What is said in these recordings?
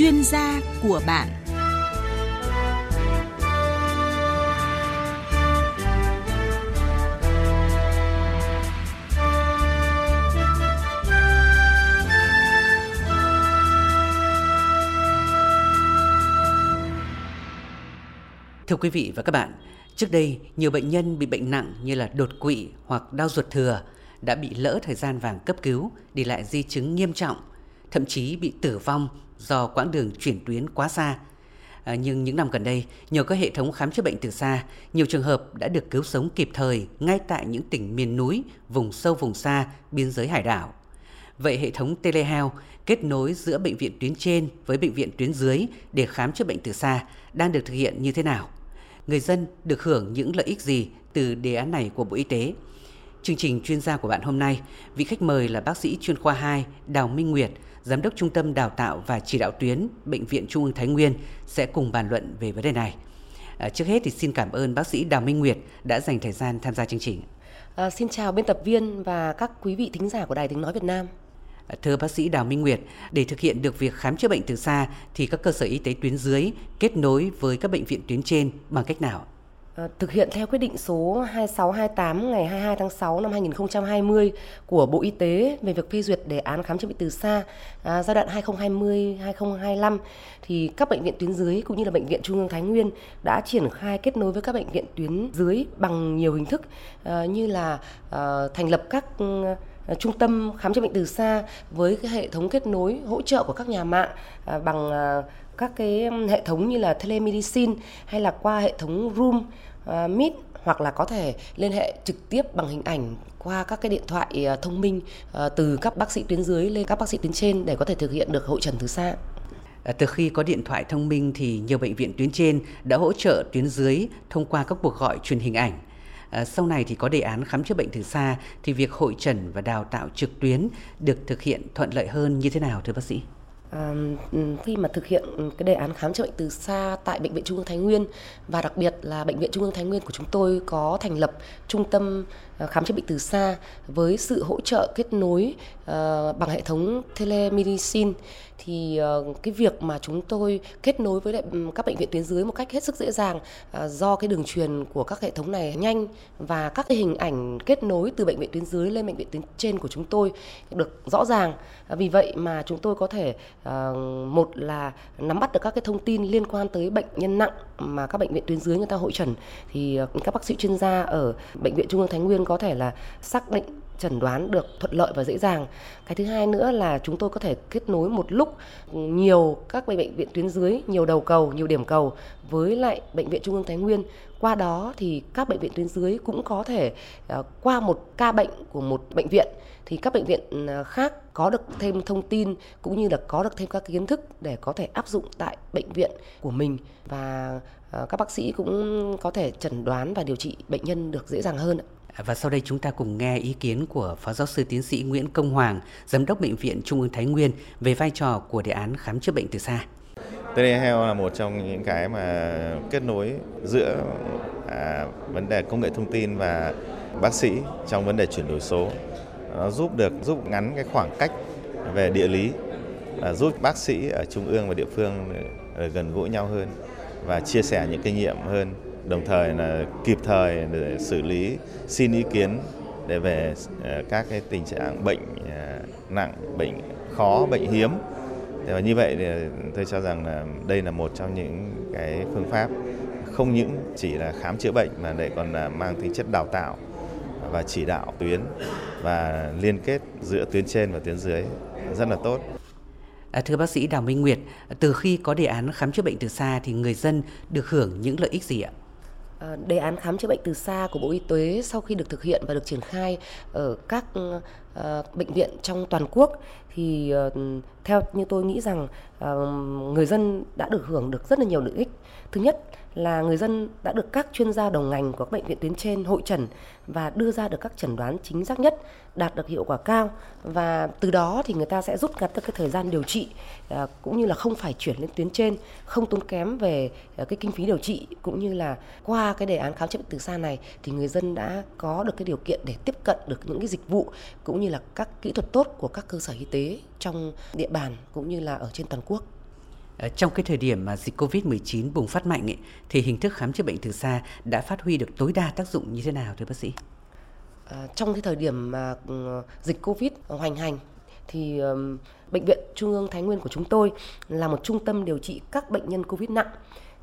chuyên gia của bạn. Thưa quý vị và các bạn, trước đây nhiều bệnh nhân bị bệnh nặng như là đột quỵ hoặc đau ruột thừa đã bị lỡ thời gian vàng cấp cứu, để lại di chứng nghiêm trọng, thậm chí bị tử vong do quãng đường chuyển tuyến quá xa. À, nhưng những năm gần đây, nhờ các hệ thống khám chữa bệnh từ xa, nhiều trường hợp đã được cứu sống kịp thời ngay tại những tỉnh miền núi, vùng sâu vùng xa, biên giới hải đảo. Vậy hệ thống telehealth kết nối giữa bệnh viện tuyến trên với bệnh viện tuyến dưới để khám chữa bệnh từ xa đang được thực hiện như thế nào? Người dân được hưởng những lợi ích gì từ đề án này của Bộ Y tế? Chương trình chuyên gia của bạn hôm nay, vị khách mời là bác sĩ chuyên khoa 2 Đào Minh Nguyệt, Giám đốc Trung tâm Đào tạo và Chỉ đạo tuyến Bệnh viện Trung ương Thái Nguyên sẽ cùng bàn luận về vấn đề này. À, trước hết thì xin cảm ơn bác sĩ Đào Minh Nguyệt đã dành thời gian tham gia chương trình. À, xin chào biên tập viên và các quý vị thính giả của Đài Tiếng Nói Việt Nam. À, thưa bác sĩ Đào Minh Nguyệt, để thực hiện được việc khám chữa bệnh từ xa thì các cơ sở y tế tuyến dưới kết nối với các bệnh viện tuyến trên bằng cách nào? Ờ, thực hiện theo quyết định số 2628 ngày 22 tháng 6 năm 2020 của Bộ Y tế về việc phê duyệt đề án khám chữa bệnh từ xa à, giai đoạn 2020-2025 thì các bệnh viện tuyến dưới cũng như là bệnh viện Trung ương Thái Nguyên đã triển khai kết nối với các bệnh viện tuyến dưới bằng nhiều hình thức à, như là à, thành lập các Ờ, trung tâm khám chữa bệnh từ xa với cái hệ thống kết nối hỗ trợ của các nhà mạng à, bằng à, các cái hệ thống như là telemedicine hay là qua hệ thống Room, uh, Meet hoặc là có thể liên hệ trực tiếp bằng hình ảnh qua các cái điện thoại thông minh ờ, từ các bác sĩ tuyến dưới lên các bác sĩ tuyến trên để có thể thực hiện được hội trần từ xa. Từ khi có điện thoại thông minh thì nhiều bệnh viện tuyến trên đã hỗ trợ tuyến dưới thông qua các cuộc gọi truyền hình ảnh. À, sau này thì có đề án khám chữa bệnh từ xa thì việc hội trần và đào tạo trực tuyến được thực hiện thuận lợi hơn như thế nào thưa bác sĩ? À, ừ, khi mà thực hiện cái đề án khám chữa bệnh từ xa tại bệnh viện Trung ương Thái Nguyên và đặc biệt là bệnh viện Trung ương Thái Nguyên của chúng tôi có thành lập trung tâm Ờ, khám chữa bệnh từ xa với sự hỗ trợ kết nối ờ, bằng hệ thống telemedicine. Thì ờ, cái việc mà chúng tôi kết nối với lại các bệnh viện tuyến dưới một cách hết sức dễ dàng do cái đường truyền của các hệ thống này nhanh và các cái hình ảnh kết nối từ bệnh viện tuyến dưới lên bệnh viện tuyến trên của chúng tôi được rõ ràng. Vì vậy mà chúng tôi có thể một là nắm bắt được các cái thông tin liên quan tới bệnh nhân nặng mà các bệnh viện tuyến dưới người ta hội trần. Thì các bác sĩ chuyên gia ở bệnh viện Trung ương Thái Nguyên có thể là xác định chẩn đoán được thuận lợi và dễ dàng. Cái thứ hai nữa là chúng tôi có thể kết nối một lúc nhiều các bệnh viện tuyến dưới, nhiều đầu cầu, nhiều điểm cầu với lại bệnh viện Trung ương Thái Nguyên. Qua đó thì các bệnh viện tuyến dưới cũng có thể ờ, qua một ca bệnh của một bệnh viện thì các bệnh viện ờ, khác có được thêm thông tin cũng như là có được thêm các kiến thức để có thể áp dụng tại bệnh viện của mình và ờ, các bác sĩ cũng có thể chẩn đoán và điều trị bệnh nhân được dễ dàng hơn. À, và sau đây chúng ta cùng nghe ý kiến của Phó Giáo sư Tiến sĩ Nguyễn Công Hoàng, Giám đốc Bệnh viện Trung ương Thái Nguyên về vai trò của đề án khám chữa bệnh từ xa. Telehealth là một trong những cái mà kết nối giữa à, vấn đề công nghệ thông tin và bác sĩ trong vấn đề chuyển đổi số. Nó giúp được giúp ngắn cái khoảng cách về địa lý, à, giúp bác sĩ ở trung ương và địa phương ờ, gần gũi nhau hơn và chia sẻ những kinh nghiệm hơn đồng thời là kịp thời để xử lý xin ý kiến để về ờ, các cái tình trạng bệnh ờ, nặng, bệnh khó, bệnh hiếm. Và như vậy thì tôi cho rằng là đây là một trong những cái phương pháp không những chỉ là khám chữa bệnh mà lại còn là mang tính chất đào tạo và chỉ đạo tuyến và liên kết giữa tuyến trên và tuyến dưới rất là tốt. À, thưa bác sĩ Đào Minh Nguyệt, từ khi có đề án khám chữa bệnh từ xa thì người dân được hưởng những lợi ích gì ạ? Ờ, đề án khám chữa bệnh từ xa của Bộ Y tế sau khi được thực hiện và được triển khai ở các uh, bệnh viện trong toàn quốc thì uh, theo như tôi nghĩ rằng uh, người dân đã được hưởng được rất là nhiều lợi ích. Thứ nhất là người dân đã được các chuyên gia đầu ngành của các bệnh viện tuyến trên hội trần và đưa ra được các chẩn đoán chính xác nhất, đạt được hiệu quả cao và từ đó thì người ta sẽ rút ngắn được cái thời gian điều trị cũng như là không phải chuyển lên tuyến trên, không tốn kém về cái kinh phí điều trị cũng như là qua cái đề án khám chữa bệnh từ xa này thì người dân đã có được cái điều kiện để tiếp cận được những cái dịch vụ cũng như là các kỹ thuật tốt của các cơ sở y tế trong địa bàn cũng như là ở trên toàn quốc. Trong cái thời điểm mà dịch Covid-19 bùng phát mạnh ấy, thì hình thức khám chữa bệnh từ xa đã phát huy được tối đa tác dụng như thế nào thưa bác sĩ? À, trong cái thời điểm mà ừ, dịch Covid hoành hành thì um, bệnh viện Trung ương Thái Nguyên của chúng tôi là một trung tâm điều trị các bệnh nhân Covid nặng.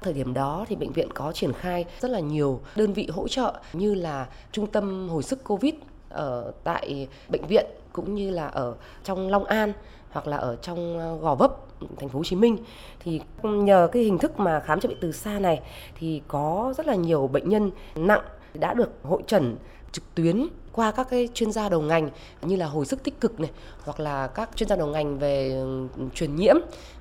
Thời điểm đó thì bệnh viện có triển khai rất là nhiều đơn vị hỗ trợ như là trung tâm hồi sức Covid ở tại bệnh viện cũng như là ở trong Long An hoặc là ở trong ờ, Gò Vấp, thành phố Hồ Chí Minh. Thì nhờ cái hình thức mà khám chữa bệnh từ xa này thì có rất là nhiều bệnh nhân nặng đã được hội trần trực tuyến qua các cái chuyên gia đầu ngành như là hồi sức tích cực này hoặc là các chuyên gia đầu ngành về ừ, truyền nhiễm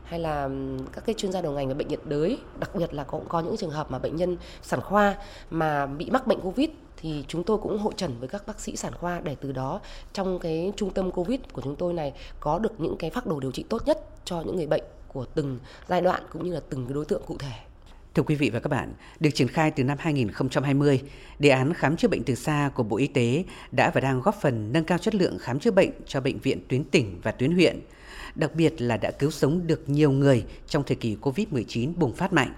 hay là các cái chuyên gia đầu ngành về bệnh nhiệt đới đặc biệt là cũng có những trường hợp mà bệnh nhân sản khoa mà bị mắc bệnh covid thì chúng tôi cũng hội trần với các bác sĩ sản khoa để từ đó trong cái trung tâm covid của chúng tôi này có được những cái phác đồ điều trị tốt nhất cho những người bệnh của từng giai đoạn cũng như là từng cái đối tượng cụ thể. Thưa quý vị và các bạn, được triển khai từ năm 2020, đề án khám chữa bệnh từ xa của Bộ Y tế đã và đang góp phần nâng cao chất lượng khám chữa bệnh cho bệnh viện tuyến tỉnh và tuyến huyện, đặc biệt là đã cứu sống được nhiều người trong thời kỳ COVID-19 bùng phát mạnh.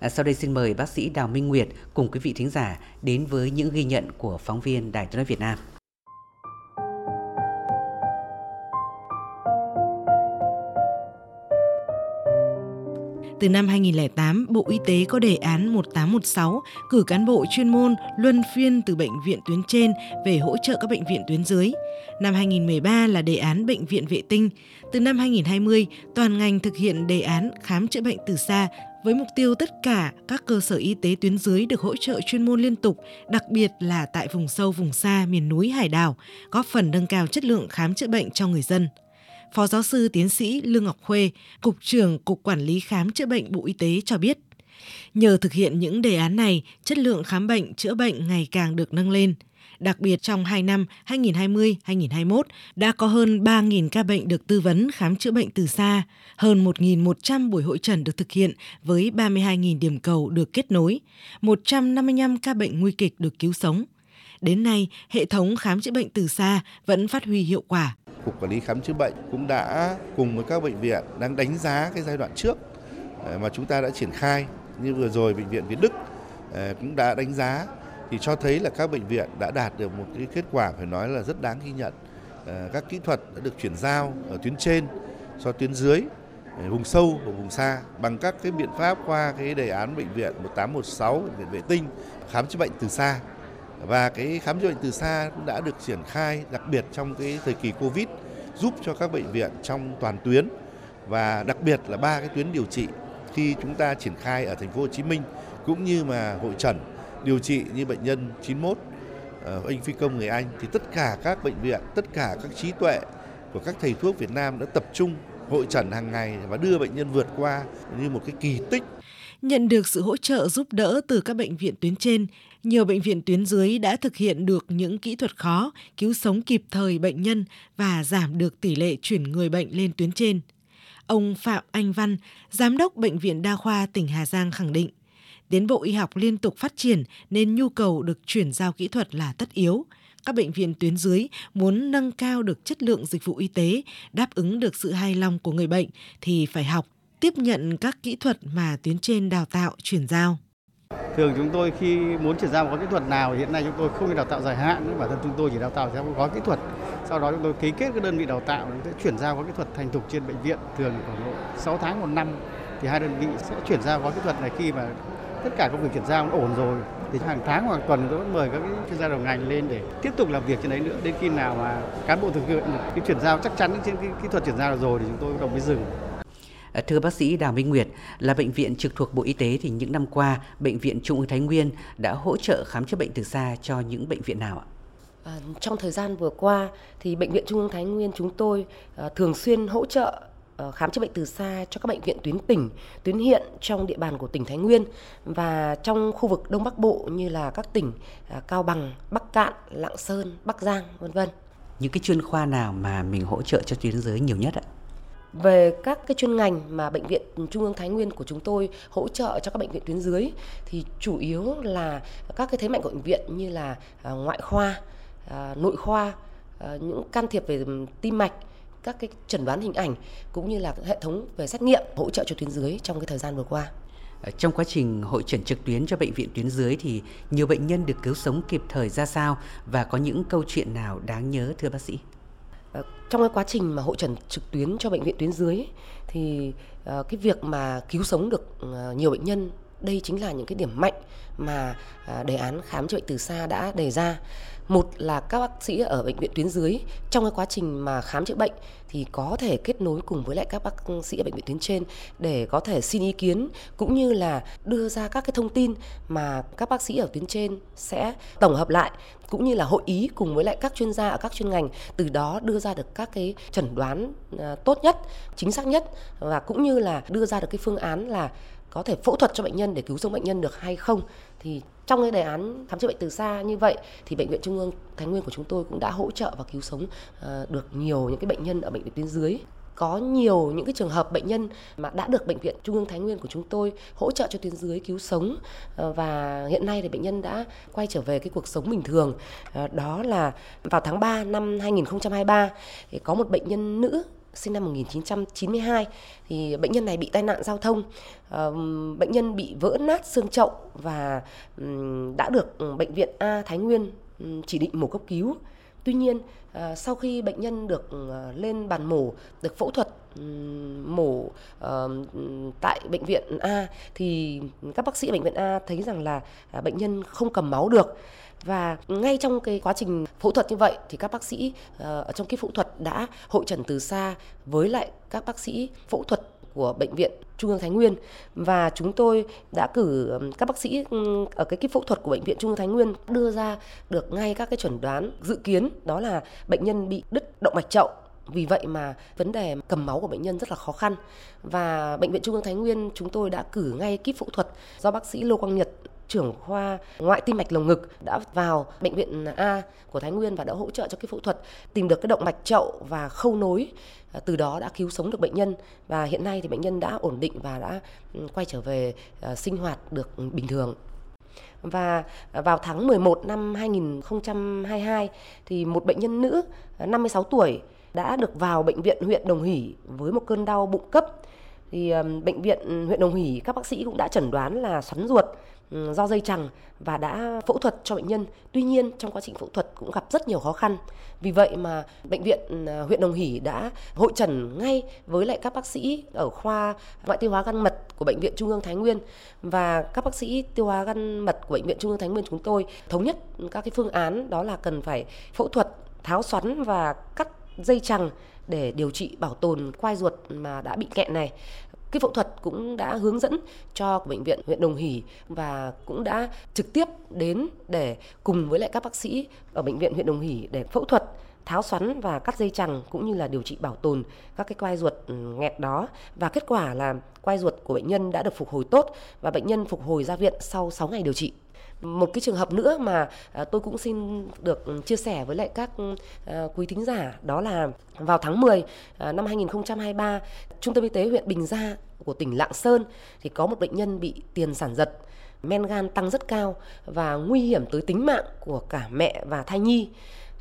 À, sau đây xin mời bác sĩ Đào Minh Nguyệt cùng quý vị thính giả đến với những ghi nhận của phóng viên Đài Truyền hình Việt Nam. Từ năm 2008, Bộ Y tế có đề án 1816 cử cán bộ chuyên môn luân phiên từ bệnh viện tuyến trên về hỗ trợ các bệnh viện tuyến dưới. Năm 2013 là đề án bệnh viện vệ tinh. Từ năm 2020, toàn ngành thực hiện đề án khám chữa bệnh từ xa với mục tiêu tất cả các cơ sở y tế tuyến dưới được hỗ trợ chuyên môn liên tục, đặc biệt là tại vùng sâu vùng xa, miền núi hải đảo, góp phần nâng cao chất lượng khám chữa bệnh cho người dân. Phó giáo sư tiến sĩ Lương Ngọc Khuê, Cục trưởng Cục Quản lý Khám chữa bệnh Bộ Y tế cho biết, nhờ thực hiện những đề án này, chất lượng khám bệnh chữa bệnh ngày càng được nâng lên. Đặc biệt trong 2 năm 2020-2021 đã có hơn 3.000 ca bệnh được tư vấn khám chữa bệnh từ xa, hơn 1.100 buổi hội trần được thực hiện với 32.000 điểm cầu được kết nối, 155 ca bệnh nguy kịch được cứu sống. Đến nay, hệ thống khám chữa bệnh từ xa vẫn phát huy hiệu quả. Cục Quản lý Khám chữa bệnh cũng đã cùng với các bệnh viện đang đánh giá cái giai đoạn trước à, mà chúng ta đã triển khai như vừa rồi bệnh viện Việt Đức à, cũng đã đánh giá thì cho thấy là các bệnh viện đã đạt được một cái kết quả phải nói là rất đáng ghi nhận. À, các kỹ thuật đã được chuyển giao ở tuyến trên cho tuyến dưới vùng sâu và vùng xa bằng các cái biện pháp qua cái đề án bệnh viện 1816 bệnh viện vệ tinh khám chữa bệnh từ xa và cái khám chữa bệnh từ xa cũng đã được triển khai đặc biệt trong cái thời kỳ Covid giúp cho các bệnh viện trong toàn tuyến và đặc biệt là ba cái tuyến điều trị khi chúng ta triển khai ở thành phố Hồ Chí Minh cũng như mà hội trần điều trị như bệnh nhân 91 ờ, anh phi công người Anh thì tất cả các bệnh viện, tất cả các trí tuệ của các thầy thuốc Việt Nam đã tập trung hội trần hàng ngày và đưa bệnh nhân vượt qua như một cái kỳ tích. Nhận được sự hỗ trợ giúp đỡ từ các bệnh viện tuyến trên, nhiều bệnh viện tuyến dưới đã thực hiện được những kỹ thuật khó, cứu sống kịp thời bệnh nhân và giảm được tỷ lệ chuyển người bệnh lên tuyến trên. Ông Phạm Anh Văn, Giám đốc Bệnh viện Đa khoa tỉnh Hà Giang khẳng định, tiến bộ y học liên tục phát triển nên nhu cầu được chuyển giao kỹ thuật là tất yếu. Các bệnh viện tuyến dưới muốn nâng cao được chất lượng dịch vụ y tế, đáp ứng được sự hài lòng của người bệnh thì phải học, tiếp nhận các kỹ thuật mà tuyến trên đào tạo chuyển giao. Thường chúng tôi khi muốn chuyển giao một kỹ thuật nào hiện nay chúng tôi không đào tạo dài hạn, bản thân chúng tôi chỉ đào tạo theo gói kỹ thuật. Sau đó chúng tôi ký kết các đơn vị đào tạo chúng tôi chuyển giao gói kỹ thuật thành thục trên bệnh viện. Thường khoảng 6 tháng một năm thì hai đơn vị sẽ chuyển giao gói kỹ thuật này. Khi mà tất cả công việc chuyển giao nó ổn rồi thì hàng tháng hoặc tuần tôi vẫn mời các chuyên gia đầu ngành lên để tiếp tục làm việc trên đấy nữa. Đến khi nào mà cán bộ thực hiện cái chuyển giao chắc chắn trên cái kỹ thuật chuyển giao rồi thì chúng tôi đồng mới dừng thưa bác sĩ Đào Minh Nguyệt, là bệnh viện trực thuộc Bộ Y tế thì những năm qua, Bệnh viện Trung ương Thái Nguyên đã hỗ trợ khám chữa bệnh từ xa cho những bệnh viện nào ạ? À, trong thời gian vừa qua thì Bệnh viện Trung ương Thái Nguyên chúng tôi à, thường xuyên hỗ trợ khám chữa bệnh từ xa cho các bệnh viện tuyến tỉnh, tuyến huyện trong địa bàn của tỉnh Thái Nguyên và trong khu vực Đông Bắc Bộ như là các tỉnh Cao Bằng, Bắc Cạn, Lạng Sơn, Bắc Giang, vân vân. Những cái chuyên khoa nào mà mình hỗ trợ cho tuyến giới nhiều nhất ạ? Về các cái chuyên ngành mà bệnh viện Trung ương Thái Nguyên của chúng tôi hỗ trợ cho các bệnh viện tuyến dưới thì chủ yếu là các cái thế mạnh của bệnh viện như là à, ngoại khoa, à, nội khoa, à, những can thiệp về tim mạch các cái chẩn đoán hình ảnh cũng như là hệ thống về xét nghiệm hỗ trợ cho tuyến dưới trong cái thời gian vừa qua. Trong quá trình hội trần trực tuyến cho bệnh viện tuyến dưới thì nhiều bệnh nhân được cứu sống kịp thời ra sao và có những câu chuyện nào đáng nhớ thưa bác sĩ? Trong cái quá trình mà hội trần trực tuyến cho bệnh viện tuyến dưới thì uh, cái việc mà cứu sống được uh, nhiều bệnh nhân đây chính là những cái điểm mạnh mà uh, đề án khám chữa bệnh từ xa đã đề ra một là các bác sĩ ở bệnh viện tuyến dưới, trong cái quá trình mà khám chữa bệnh thì có thể kết nối cùng với lại các bác sĩ ở bệnh viện tuyến trên để có thể xin ý kiến, cũng như là đưa ra các cái thông tin mà các bác sĩ ở tuyến trên sẽ tổng hợp lại, cũng như là hội ý cùng với lại các chuyên gia ở các chuyên ngành, từ đó đưa ra được các cái chẩn đoán à, tốt nhất, chính xác nhất, và cũng như là đưa ra được cái phương án là có thể phẫu thuật cho bệnh nhân để cứu sống bệnh nhân được hay không. Thì trong cái đề án khám chữa bệnh từ xa như vậy, thì bệnh viện trung ương thái nguyên của chúng tôi cũng đã hỗ trợ và cứu sống ờ, được nhiều những cái bệnh nhân ở bệnh viện tuyến dưới có nhiều những cái trường hợp bệnh nhân mà đã được bệnh viện Trung ương Thái Nguyên của chúng tôi hỗ trợ cho tuyến dưới cứu sống ờ, và hiện nay thì bệnh nhân đã quay trở về cái cuộc sống bình thường. Ờ, đó là vào tháng 3 năm 2023 thì có một bệnh nhân nữ sinh năm 1992 thì bệnh nhân này bị tai nạn giao thông. Ờ, bệnh nhân bị vỡ nát xương chậu và đã được bệnh viện A Thái Nguyên chỉ định mổ cấp cứu. Tuy nhiên ờ, sau khi bệnh nhân được ờ, lên bàn mổ, được phẫu thuật mổ tại bệnh viện A, thì các bác sĩ bệnh viện A thấy rằng là à, bệnh nhân không cầm máu được và ngay trong cái quá trình phẫu thuật như vậy thì các bác sĩ ờ, ở trong cái phẫu thuật đã hội trần từ xa với lại các bác sĩ phẫu thuật của bệnh viện Trung ương Thái Nguyên. Và chúng tôi đã cử các bác sĩ ở cái kíp phẫu thuật của bệnh viện Trung ương Thái Nguyên đưa ra được ngay các cái chuẩn đoán dự kiến, đó là bệnh nhân bị đứt động mạch chậu. Vì vậy mà vấn đề cầm máu của bệnh nhân rất là khó khăn. Và bệnh viện Trung ương Thái Nguyên chúng tôi đã cử ngay kíp phẫu thuật do bác sĩ Lô Quang Nhật trưởng khoa ngoại tim mạch lồng ngực đã vào bệnh viện A của Thái Nguyên và đã hỗ trợ cho cái phẫu thuật tìm được cái động mạch chậu và khâu nối. À, từ đó đã cứu sống được bệnh nhân và hiện nay thì bệnh nhân đã ổn định và đã ừ, quay trở về à, sinh hoạt được bình thường. Và vào tháng 11 năm 2022 thì một bệnh nhân nữ à, 56 tuổi đã được vào bệnh viện huyện Đồng Hỷ với một cơn đau bụng cấp. Thì bệnh viện huyện Đồng Hỷ các bác sĩ cũng đã chẩn đoán là xoắn ruột. Ừ, do dây chằng và đã phẫu thuật cho bệnh nhân. Tuy nhiên, trong quá trình phẫu thuật cũng gặp rất nhiều khó khăn. Vì vậy mà bệnh viện ừ, huyện Đồng Hỷ đã hội trần ngay với lại các bác sĩ ở khoa ngoại tiêu hóa gan mật của bệnh viện Trung ương Thái Nguyên và các bác sĩ tiêu hóa gan mật của bệnh viện Trung ương Thái Nguyên chúng tôi thống nhất các cái phương án, đó là cần phải phẫu thuật, tháo xoắn và cắt dây chằng để điều trị bảo tồn quai ruột mà đã bị kẹn này cái phẫu thuật cũng đã hướng dẫn cho bệnh viện huyện Đồng Hỷ và cũng đã trực tiếp đến để cùng với lại các bác sĩ ở bệnh viện huyện Đồng Hỷ để phẫu thuật, tháo xoắn và cắt dây chằng cũng như là điều trị bảo tồn các cái quai ruột ừ, nghẹt đó. Và kết quả là quai ruột của bệnh nhân đã được phục hồi tốt và bệnh nhân phục hồi ra viện sau 6 ngày điều trị một cái trường hợp nữa mà à, tôi cũng xin được chia sẻ với lại các à, quý thính giả, đó là vào tháng 10 à, năm 2023 trung tâm y tế huyện Bình Gia của tỉnh Lạng Sơn thì có một bệnh nhân bị tiền sản giật, men gan tăng rất cao và nguy hiểm tới tính mạng của cả mẹ và thai nhi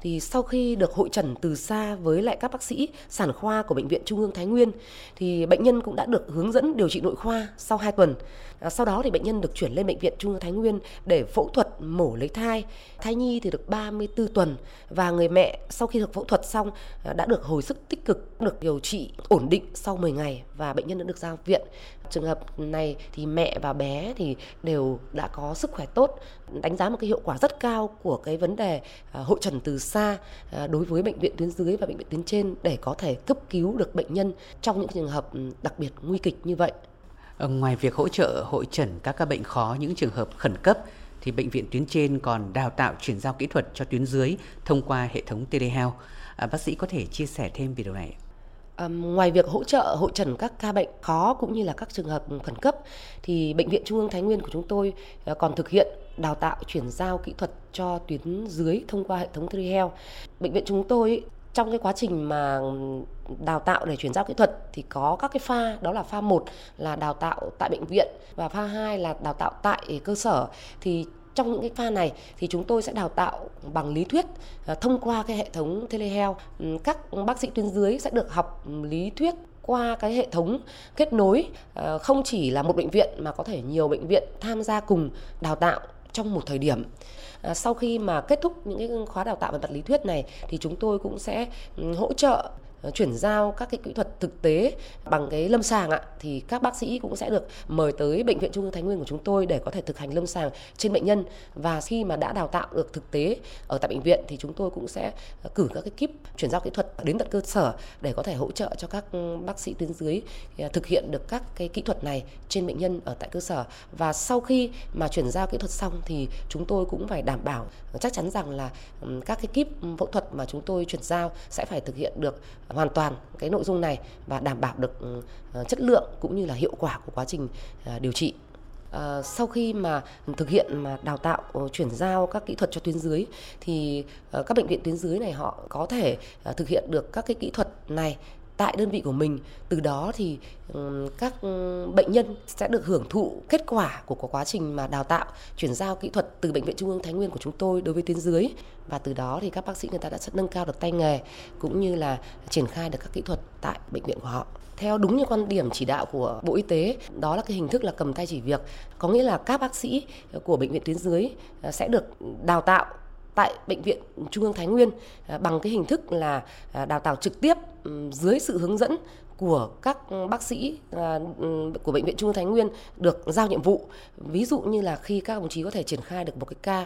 thì sau khi được hội trần từ xa với lại các bác sĩ sản khoa của bệnh viện Trung ương Thái Nguyên thì bệnh nhân cũng đã được hướng dẫn điều trị nội khoa sau 2 tuần. À, sau đó thì bệnh nhân được chuyển lên bệnh viện Trung ương Thái Nguyên để phẫu thuật mổ lấy thai. Thai nhi thì được 34 tuần và người mẹ sau khi được phẫu thuật xong à, đã được hồi sức tích cực, được điều trị ổn định sau 10 ngày và bệnh nhân đã được ra viện. Trường hợp này thì mẹ và bé thì đều đã có sức khỏe tốt, đánh giá một cái hiệu quả rất cao của cái vấn đề à, hội trần từ xa à, đối với bệnh viện tuyến dưới và bệnh viện tuyến trên để có thể cấp cứu được bệnh nhân trong những trường hợp đặc biệt nguy kịch như vậy. Ờ, ngoài việc hỗ trợ hội trần các ca bệnh khó những trường hợp khẩn cấp thì bệnh viện tuyến trên còn đào tạo chuyển giao kỹ thuật cho tuyến dưới thông qua hệ thống telehealth. À, bác sĩ có thể chia sẻ thêm về điều này. Ngoài việc hỗ trợ, hội trần các ca bệnh khó cũng như là các trường hợp khẩn cấp, thì bệnh viện Trung ương Thái Nguyên của chúng tôi ờ, còn thực hiện đào tạo, chuyển giao kỹ thuật cho tuyến dưới thông qua hệ thống telehealth. Bệnh viện chúng tôi, trong cái quá trình mà đào tạo để chuyển giao kỹ thuật thì có các cái pha, đó là pha một là đào tạo tại bệnh viện và pha hai là đào tạo tại cơ sở thì trong những cái pha này thì chúng tôi sẽ đào tạo bằng lý thuyết à, thông qua cái hệ thống telehealth. Các bác sĩ tuyến dưới sẽ được học lý thuyết qua cái hệ thống kết nối à, không chỉ là một bệnh viện mà có thể nhiều bệnh viện tham gia cùng đào tạo trong một thời điểm. À, sau khi mà kết thúc những cái khóa đào tạo về mặt lý thuyết này thì chúng tôi cũng sẽ hỗ trợ Ờ, chuyển giao các cái kỹ thuật thực tế bằng cái lâm sàng ạ, thì các bác sĩ cũng sẽ được mời tới bệnh viện trung ương thái nguyên của chúng tôi để có thể thực hành lâm sàng trên bệnh nhân. Và khi mà đã đào tạo được thực tế ở tại bệnh viện thì chúng tôi cũng sẽ ờ, cử các cái kíp chuyển giao kỹ thuật đến tận cơ sở để có thể hỗ trợ cho các ừ, bác sĩ tuyến dưới ờ, thực hiện được các cái kỹ thuật này trên bệnh nhân ở tại cơ sở. Và sau khi mà chuyển giao kỹ thuật xong thì chúng tôi cũng phải đảm bảo chắc chắn rằng là các cái kíp phẫu thuật mà chúng tôi chuyển giao sẽ phải thực hiện được hoàn toàn cái nội dung này và đảm bảo được ừ, ờ, chất lượng cũng như là hiệu quả của quá trình ờ, điều trị. Ờ, sau khi mà thực hiện mà đào tạo chuyển giao các kỹ thuật cho tuyến dưới thì các bệnh viện tuyến dưới này họ có thể thực hiện được các cái kỹ thuật này tại đơn vị của mình. Từ đó thì các bệnh nhân sẽ được hưởng thụ kết quả của quá trình mà đào tạo chuyển giao kỹ thuật từ bệnh viện trung ương thái nguyên của chúng tôi đối với tuyến dưới. Và từ đó thì các bác sĩ người ta đã nâng cao được tay nghề cũng như là triển khai được các kỹ thuật tại bệnh viện của họ. Theo đúng như quan điểm chỉ đạo của Bộ Y tế, đó là cái hình thức là cầm tay chỉ việc, có nghĩa là các bác sĩ của bệnh viện tuyến dưới ờ, sẽ được đào tạo tại bệnh viện Trung ương Thái Nguyên à, bằng cái hình thức là à, đào tạo trực tiếp ừ, dưới sự hướng dẫn của các bác sĩ à, ừ, của bệnh viện Trung ương Thái Nguyên được giao nhiệm vụ. Ví dụ như là khi các đồng chí có thể triển khai được một cái ca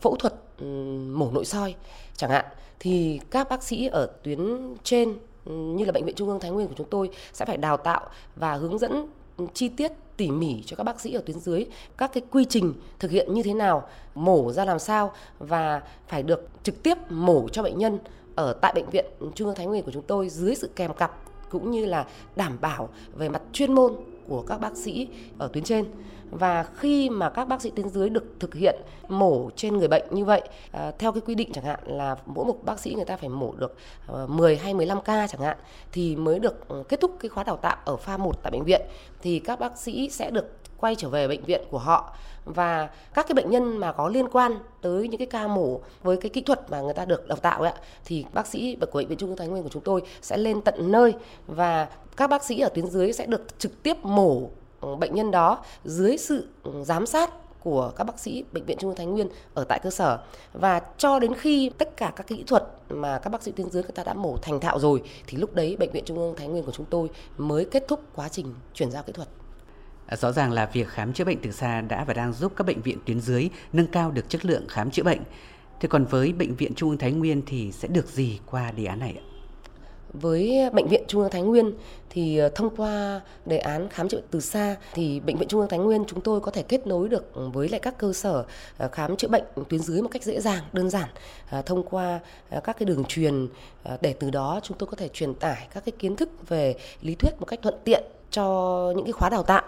phẫu thuật ừ, mổ nội soi chẳng hạn, thì các bác sĩ ở tuyến trên như là bệnh viện Trung ương Thái Nguyên của chúng tôi sẽ phải đào tạo và hướng dẫn chi tiết tỉ mỉ cho các bác sĩ ở tuyến dưới, các cái quy trình thực hiện như thế nào, mổ ra làm sao và phải được trực tiếp mổ cho bệnh nhân ở tại bệnh viện Trung ương Thái Nguyên của chúng tôi dưới sự kèm cặp cũng như là đảm bảo về mặt chuyên môn của các bác sĩ ở tuyến trên và khi mà các bác sĩ tuyến dưới được thực hiện mổ trên người bệnh như vậy à, theo cái quy định chẳng hạn là mỗi một bác sĩ người ta phải mổ được à, 10 hay 15 ca chẳng hạn thì mới được ừ, kết thúc cái khóa đào tạo ở pha 1 tại bệnh viện thì các bác sĩ sẽ được quay trở về bệnh viện của họ. Và các cái bệnh nhân mà có liên quan tới những cái ca mổ với cái kỹ thuật mà người ta được đào tạo ấy thì bác sĩ của bệnh viện Trung ương Thái Nguyên của chúng tôi sẽ lên tận nơi. Và các bác sĩ ở tuyến dưới sẽ được trực tiếp mổ Ừ, bệnh nhân đó dưới sự ừ, giám sát của các bác sĩ bệnh viện Trung ương Thái Nguyên ở tại cơ sở và cho đến khi tất cả các kỹ thuật mà các bác sĩ tuyến dưới người ta đã mổ thành thạo rồi, thì lúc đấy bệnh viện Trung ương Thái Nguyên của chúng tôi mới kết thúc quá trình chuyển giao kỹ thuật. À, rõ ràng là việc khám chữa bệnh từ xa đã và đang giúp các bệnh viện tuyến dưới nâng cao được chất lượng khám chữa bệnh. Thế còn với bệnh viện Trung ương Thái Nguyên thì sẽ được gì qua đề án này ạ? Với bệnh viện Trung ương Thái Nguyên thì ờ, thông qua đề án khám chữa bệnh từ xa thì bệnh viện Trung ương Thái Nguyên chúng tôi có thể kết nối được với lại các cơ sở ờ, khám chữa bệnh tuyến dưới một cách dễ dàng, đơn giản. Ờ, thông qua các cái đường truyền để từ đó chúng tôi có thể truyền tải các cái kiến thức về lý thuyết một cách thuận tiện cho những cái khóa đào tạo.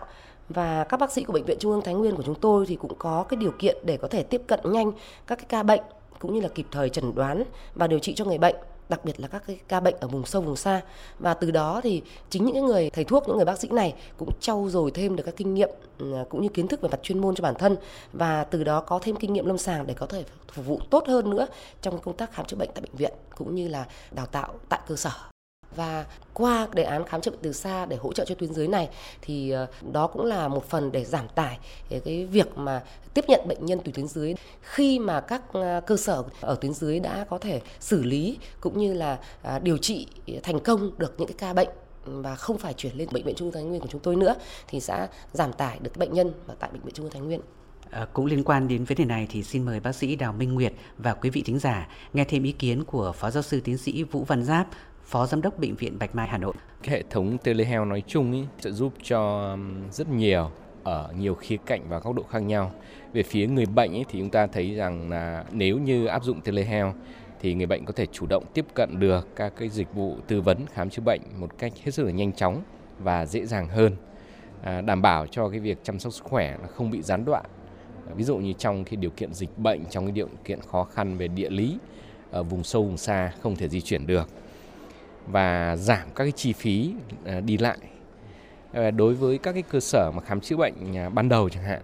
Và các bác sĩ của bệnh viện Trung ương Thái Nguyên của chúng tôi thì cũng có cái điều kiện để có thể tiếp cận nhanh các cái ca bệnh cũng như là kịp thời chẩn đoán và điều trị cho người bệnh đặc biệt là các cái ca bệnh ở vùng sâu, vùng xa. Và từ đó thì chính những cái người thầy thuốc, những người bác sĩ này cũng trau dồi thêm được các kinh nghiệm ừ, cũng như kiến thức về mặt chuyên môn cho bản thân. Và từ đó có thêm kinh nghiệm lâm sàng để có thể phục vụ tốt hơn nữa trong công tác khám chữa bệnh tại bệnh viện, cũng như là đào tạo tại cơ sở và qua đề án khám chữa bệnh từ xa để hỗ trợ cho tuyến dưới này thì ờ, đó cũng là một phần để giảm tải ờ, cái việc mà tiếp nhận bệnh nhân từ tuyến dưới. Khi mà các ờ, cơ sở ở tuyến dưới đã có thể xử lý cũng như là à, điều trị thành công được những cái ca bệnh và không phải chuyển lên bệnh viện trung ương thái nguyên của chúng tôi nữa thì sẽ giảm tải được bệnh nhân ở tại bệnh viện trung ương thái nguyên. À, cũng liên quan đến vấn đề này thì xin mời bác sĩ Đào Minh Nguyệt và quý vị thính giả nghe thêm ý kiến của Phó Giáo sư Tiến sĩ Vũ Văn Giáp, Phó Giám đốc Bệnh viện Bạch Mai Hà Nội. Cái hệ thống telehealth nói chung ý, sẽ giúp cho rất nhiều ở nhiều khía cạnh và góc độ khác nhau. Về phía người bệnh ý, thì chúng ta thấy rằng là nếu như áp dụng telehealth thì người bệnh có thể chủ động tiếp cận được các cái dịch vụ tư vấn khám chữa bệnh một cách hết sức là nhanh chóng và dễ dàng hơn, à, đảm bảo cho cái việc chăm sóc sức khỏe là không bị gián đoạn. Ví dụ như trong cái điều kiện dịch bệnh, trong cái điều kiện khó khăn về địa lý, ở vùng sâu vùng xa không thể di chuyển được và giảm các cái chi phí à, đi lại. Ờ, đối với các cái cơ sở mà khám chữa bệnh à, ban đầu chẳng hạn,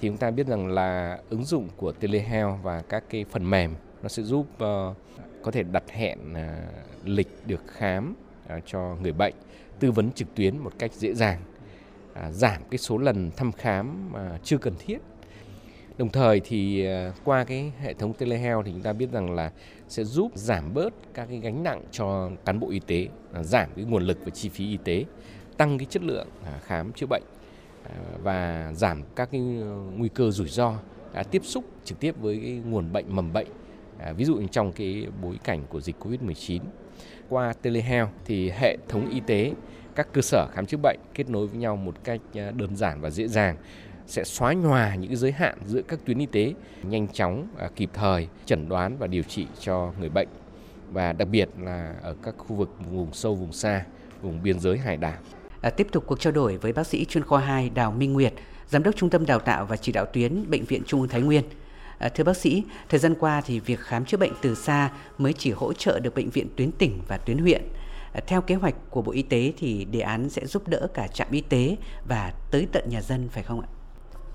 thì chúng ta biết rằng là ứng dụng của telehealth và các cái phần mềm nó sẽ giúp ờ, có thể đặt hẹn à, lịch được khám cho người bệnh, tư vấn trực tuyến một cách dễ dàng giảm cái số lần thăm khám mà chưa cần thiết đồng thời thì à, qua cái hệ thống telehealth thì chúng ta biết rằng là sẽ giúp giảm bớt các cái gánh nặng cho cán bộ y tế à, giảm cái nguồn lực và chi phí y tế tăng cái chất lượng à, khám chữa bệnh và giảm các cái ờ, nguy cơ rủi ro tiếp xúc trực tiếp với cái nguồn bệnh mầm bệnh À, ví dụ như trong cái bối cảnh của dịch Covid-19 qua telehealth thì hệ thống y tế các cơ sở khám chữa bệnh kết nối với nhau một cách đơn giản và dễ dàng sẽ xóa nhòa những giới hạn giữa các tuyến y tế nhanh chóng à, kịp thời chẩn đoán và điều trị cho người bệnh và đặc biệt là ở các khu vực vùng sâu vùng xa vùng biên giới hải đảo À, tiếp tục cuộc trao đổi với bác sĩ chuyên khoa 2 Đào Minh Nguyệt, Giám đốc Trung tâm Đào tạo và Chỉ đạo tuyến Bệnh viện Trung ương Thái Nguyên. À, thưa bác sĩ, thời gian qua thì việc khám chữa bệnh từ xa mới chỉ hỗ trợ được bệnh viện tuyến tỉnh và tuyến huyện. À, theo kế hoạch của Bộ Y tế thì đề án sẽ giúp đỡ cả trạm y tế và tới tận nhà dân phải không ạ?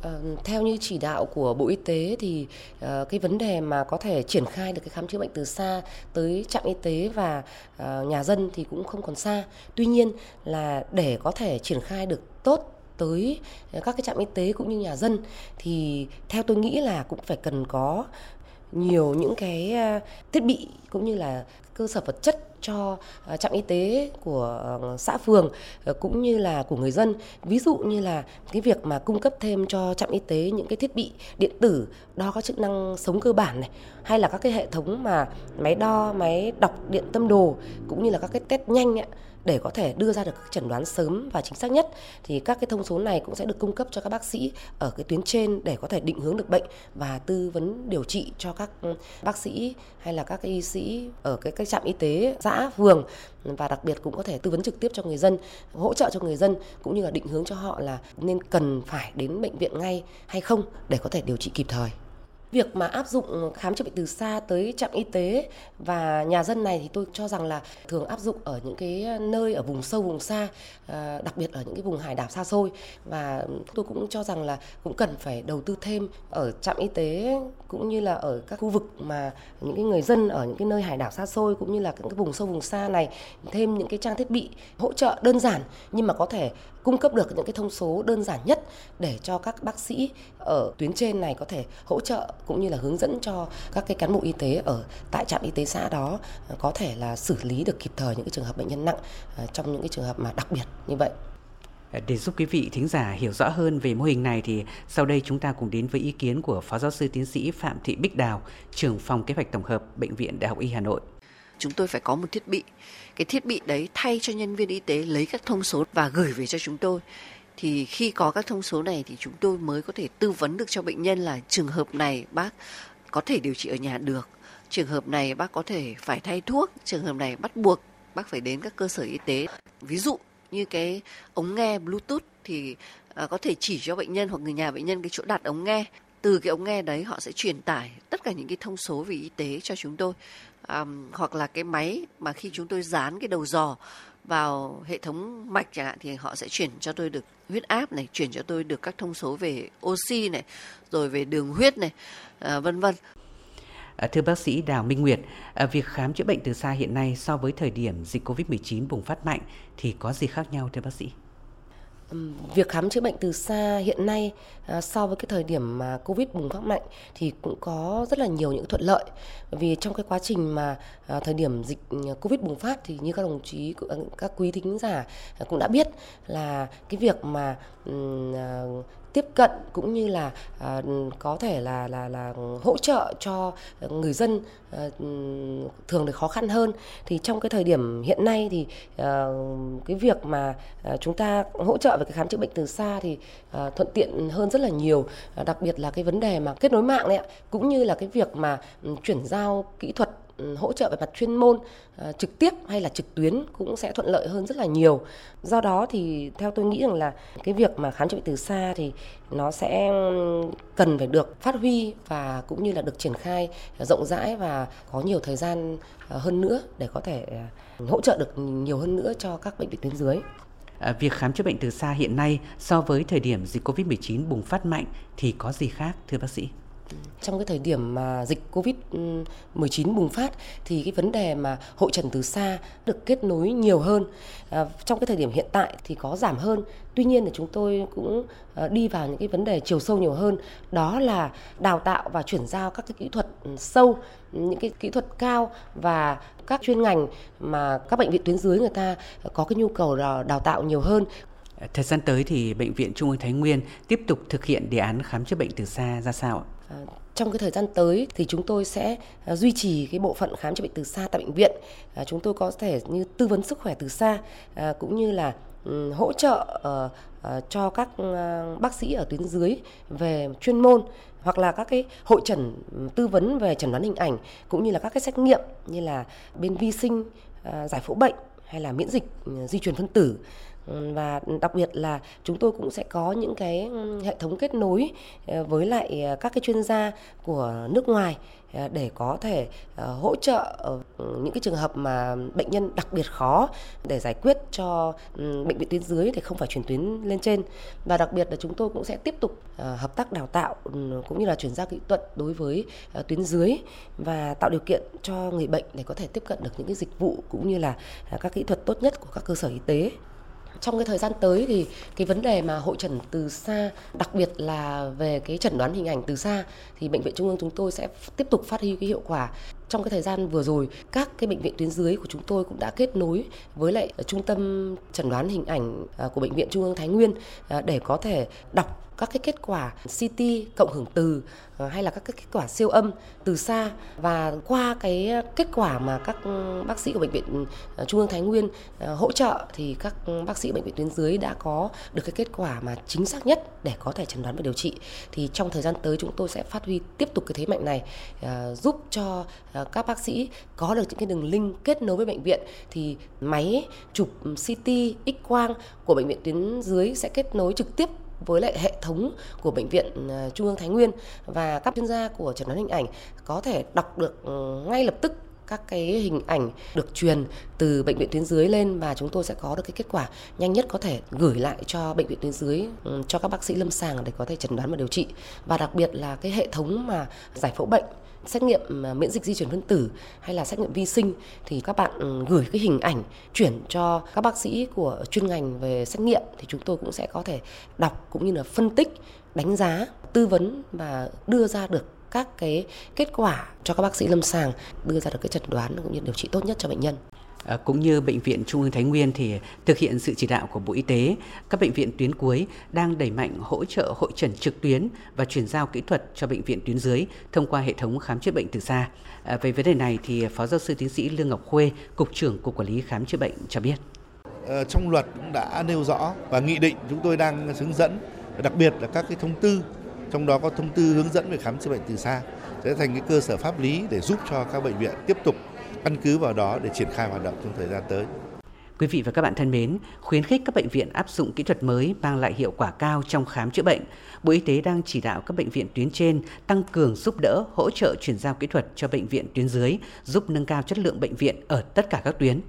Ờ, theo như chỉ đạo của Bộ Y tế thì ờ, cái vấn đề mà có thể triển khai được cái khám chữa bệnh từ xa tới trạm y tế và ờ, nhà dân thì cũng không còn xa. Tuy nhiên là để có thể triển khai được tốt tới các cái trạm y tế cũng như nhà dân thì theo tôi nghĩ là cũng phải cần có nhiều những cái ờ, thiết bị cũng như là cơ sở vật chất cho ờ, trạm y tế của ờ, xã phường cũng như là của người dân. Ví dụ như là cái việc mà cung cấp thêm cho trạm y tế những cái thiết bị điện tử đo các chức năng sống cơ bản này hay là các cái hệ thống mà máy đo máy đọc điện tâm đồ cũng như là các cái test nhanh ấy, để có thể đưa ra được các chẩn đoán sớm và chính xác nhất thì các cái thông số này cũng sẽ được cung cấp cho các bác sĩ ở cái tuyến trên để có thể định hướng được bệnh và tư vấn điều trị cho các ừ, bác sĩ hay là các y sĩ ở cái, cái trạm y tế xã phường và đặc biệt cũng có thể tư vấn trực tiếp cho người dân hỗ trợ cho người dân cũng như là định hướng cho họ là nên cần phải đến bệnh viện ngay hay không để có thể điều trị kịp thời việc mà áp dụng khám chữa bệnh từ xa tới trạm y tế và nhà dân này thì tôi cho rằng là thường áp dụng ở những cái nơi ở vùng sâu, vùng xa ờ, đặc biệt ở những cái vùng hải đảo xa xôi. Và tôi cũng cho rằng là cũng cần phải đầu tư thêm ở trạm y tế cũng như là ở các khu vực mà những cái người dân ở những cái nơi hải đảo xa xôi cũng như là những cái vùng sâu, vùng xa này, thêm những cái trang thiết bị hỗ trợ đơn giản nhưng mà có thể cung cấp được những cái thông số đơn giản nhất để cho các bác sĩ ở tuyến trên này có thể hỗ trợ cũng như là hướng dẫn cho các cái cán bộ y tế ở tại trạm y tế xã đó ờ, có thể là xử lý được kịp thời những cái trường hợp bệnh nhân nặng ờ, trong những cái trường hợp mà đặc biệt như vậy. Ờ, để giúp quý vị thính giả hiểu rõ hơn về mô hình này thì sau đây chúng ta cùng đến với ý kiến của Phó Giáo sư Tiến sĩ Phạm Thị Bích Đào, trưởng phòng kế hoạch tổng hợp Bệnh viện Đại học Y Hà Nội. Chúng tôi phải có một thiết bị. Cái thiết bị đấy thay cho nhân viên y tế lấy các thông số và gửi về cho chúng tôi. Thì khi có các thông số này thì chúng tôi mới có thể tư vấn được cho bệnh nhân là trường hợp này bác có thể điều trị ở nhà được. Trường hợp này bác có thể phải thay thuốc, trường hợp này bắt buộc bác phải đến các cơ sở y tế. Ví dụ như cái ống nghe bluetooth thì à, có thể chỉ cho bệnh nhân hoặc người nhà bệnh nhân cái chỗ đặt ống nghe. Từ cái ống nghe đấy họ sẽ truyền tải tất cả những cái thông số về y tế cho chúng tôi um, hoặc là cái máy mà khi chúng tôi dán cái đầu dò vào hệ thống mạch chẳng hạn thì họ sẽ chuyển cho tôi được huyết áp này, chuyển cho tôi được các thông số về oxy này, rồi về đường huyết này, à, vân vân. À, thưa bác sĩ Đào Minh Nguyệt, à, việc khám chữa bệnh từ xa hiện nay so với thời điểm dịch Covid-19 bùng phát mạnh thì có gì khác nhau thưa bác sĩ? Việc khám chữa bệnh từ xa hiện nay à, so với cái thời điểm mà covid bùng phát mạnh thì cũng có rất là nhiều những thuận lợi. Vì trong cái quá trình mà à, thời điểm dịch à, covid bùng phát thì như các đồng chí các quý thính giả cũng đã biết là cái việc mà tiếp cận cũng như là à, có thể là là là hỗ trợ cho người dân à, thường được khó khăn hơn. Thì trong cái thời điểm hiện nay thì à, cái việc mà à, chúng ta hỗ trợ về cái khám chữa bệnh từ xa thì à, thuận tiện hơn rất là nhiều. À, đặc biệt là cái vấn đề mà kết nối mạng đấy ạ cũng như là cái việc mà ừ, chuyển giao kỹ thuật hỗ trợ về mặt chuyên môn ờ, trực tiếp hay là trực tuyến cũng sẽ thuận lợi hơn rất là nhiều. Do đó thì theo tôi nghĩ rằng là cái việc mà khám chữa bệnh từ xa thì nó sẽ cần phải được phát huy và cũng như là được triển khai rộng rãi và có nhiều thời gian ờ, hơn nữa để có thể ờ, hỗ trợ được nhiều hơn nữa cho các bệnh viện tuyến dưới. À, việc khám chữa bệnh từ xa hiện nay so với thời điểm dịch Covid-19 bùng phát mạnh thì có gì khác thưa bác sĩ? Trong cái thời điểm mà dịch Covid-19 bùng phát thì cái vấn đề mà hội trần từ xa được kết nối nhiều hơn. À, trong cái thời điểm hiện tại thì có giảm hơn. Tuy nhiên thì chúng tôi cũng à, đi vào những cái vấn đề chiều sâu nhiều hơn. Đó là đào tạo và chuyển giao các cái kỹ thuật ừ, sâu, những cái kỹ thuật cao và các chuyên ngành mà các bệnh viện tuyến dưới người ta có cái nhu cầu đào tạo nhiều hơn Thời gian tới thì Bệnh viện Trung ương Thái Nguyên tiếp tục thực hiện đề án khám chữa bệnh từ xa ra sao ạ? Ờ, trong cái thời gian tới thì chúng tôi sẽ ờ, duy trì cái bộ phận khám chữa bệnh từ xa tại bệnh viện. Ờ, chúng tôi có thể như tư vấn sức khỏe từ xa cũng như là hỗ trợ cho các bác sĩ ở tuyến dưới về chuyên môn hoặc là các cái hội trần tư vấn về chẩn đoán hình ảnh cũng như là các cái xét nghiệm như là bên vi sinh giải phẫu bệnh hay là miễn dịch di truyền phân tử và đặc biệt là chúng tôi cũng sẽ có những cái hệ thống kết nối ờ, với lại ờ, các cái chuyên gia của nước ngoài ờ, để có thể hỗ trợ những cái trường hợp mà bệnh nhân đặc biệt khó để giải quyết cho bệnh viện tuyến dưới để không phải chuyển tuyến lên trên. Và đặc biệt là chúng tôi cũng sẽ tiếp tục hợp tác đào tạo cũng như là chuyển giao kỹ thuật đối với tuyến dưới và tạo điều kiện cho người bệnh để có thể tiếp cận được những cái dịch vụ cũng như là các kỹ thuật tốt nhất của các cơ sở y tế trong cái thời gian tới thì cái vấn đề mà hội trần từ xa, đặc biệt là về cái chẩn đoán hình ảnh từ xa, thì bệnh viện trung ương chúng tôi sẽ tiếp tục phát huy cái hiệu quả. Trong cái thời gian vừa rồi, các cái bệnh viện tuyến dưới của chúng tôi cũng đã kết nối với lại trung tâm chẩn đoán hình ảnh à, của bệnh viện trung ương thái nguyên à, để có thể đọc các cái kết quả CT cộng hưởng từ ờ, hay là các cái kết quả siêu âm từ xa. Và qua cái kết quả mà các bác sĩ của bệnh viện ờ, Trung ương Thái Nguyên ờ, hỗ trợ thì các bác sĩ bệnh viện tuyến dưới đã có được cái kết quả mà chính xác nhất để có thể chẩn đoán và điều trị. Thì trong thời gian tới chúng tôi sẽ phát huy tiếp tục cái thế mạnh này giúp cho các bác sĩ có được những cái đường link kết nối với bệnh viện. Thì máy chụp CT X quang của bệnh viện tuyến dưới sẽ kết nối trực tiếp với lại hệ thống của bệnh viện ờ, Trung ương Thái Nguyên và các chuyên gia của chẩn đoán hình ảnh có thể đọc được ừ, ngay lập tức các cái hình ảnh được truyền từ bệnh viện tuyến dưới lên và chúng tôi sẽ có được cái kết quả nhanh nhất có thể gửi lại cho bệnh viện tuyến dưới ừ, cho các bác sĩ lâm sàng để có thể chẩn đoán và điều trị. Và đặc biệt là cái hệ thống mà giải phẫu bệnh, xét nghiệm ờ, miễn dịch di chuyển phân tử hay là xét nghiệm vi sinh thì các bạn ừ, gửi cái hình ảnh chuyển cho các bác sĩ của chuyên ngành về xét nghiệm thì chúng tôi cũng sẽ có thể đọc cũng như là phân tích, đánh giá, tư vấn và đưa ra được các cái kết quả cho các bác sĩ lâm sàng đưa ra được cái chẩn đoán cũng như điều trị tốt nhất cho bệnh nhân. À, cũng như bệnh viện Trung ương Thái Nguyên thì thực hiện sự chỉ đạo của Bộ Y tế, các bệnh viện tuyến cuối đang đẩy mạnh hỗ trợ hội trần trực tuyến và chuyển giao kỹ thuật cho bệnh viện tuyến dưới thông qua hệ thống khám chữa bệnh từ xa. À, về vấn đề này thì Phó giáo sư tiến sĩ Lương Ngọc Khuê, cục trưởng Cục Quản lý khám chữa bệnh cho biết. Ờ, trong luật cũng đã nêu rõ và nghị định chúng tôi đang hướng dẫn, đặc biệt là các cái thông tư, trong đó có thông tư hướng dẫn về khám chữa bệnh từ xa, sẽ thành cái cơ sở pháp lý để giúp cho các bệnh viện tiếp tục căn cứ vào đó để triển khai hoạt động trong thời gian tới. Quý vị và các bạn thân mến, khuyến khích các bệnh viện áp dụng kỹ thuật mới mang lại hiệu quả cao trong khám chữa bệnh. Bộ Y tế đang chỉ đạo các bệnh viện tuyến trên tăng cường giúp đỡ, hỗ trợ chuyển giao kỹ thuật cho bệnh viện tuyến dưới, giúp nâng cao chất lượng bệnh viện ở tất cả các tuyến.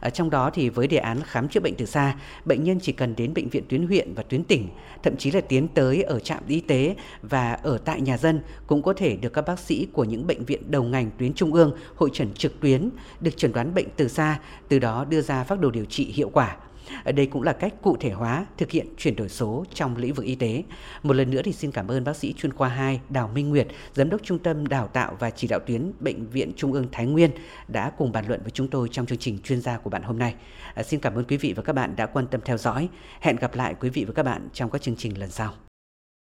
Ở trong đó thì với đề án khám chữa bệnh từ xa, bệnh nhân chỉ cần đến bệnh viện tuyến huyện và tuyến tỉnh, thậm chí là tiến tới ở trạm y tế và ở tại nhà dân cũng có thể được các bác sĩ của những bệnh viện đầu ngành tuyến trung ương hội trần trực tuyến, được chẩn đoán bệnh từ xa, từ đó đưa ra phác đồ điều trị hiệu quả. Ở đây cũng là cách cụ thể hóa thực hiện chuyển đổi số trong lĩnh vực y tế. Một lần nữa thì xin cảm ơn bác sĩ chuyên khoa 2 Đào Minh Nguyệt, giám đốc Trung tâm Đào tạo và Chỉ đạo tuyến Bệnh viện Trung ương Thái Nguyên đã cùng bàn luận với chúng tôi trong chương trình chuyên gia của bạn hôm nay. À, xin cảm ơn quý vị và các bạn đã quan tâm theo dõi. Hẹn gặp lại quý vị và các bạn trong các chương trình lần sau.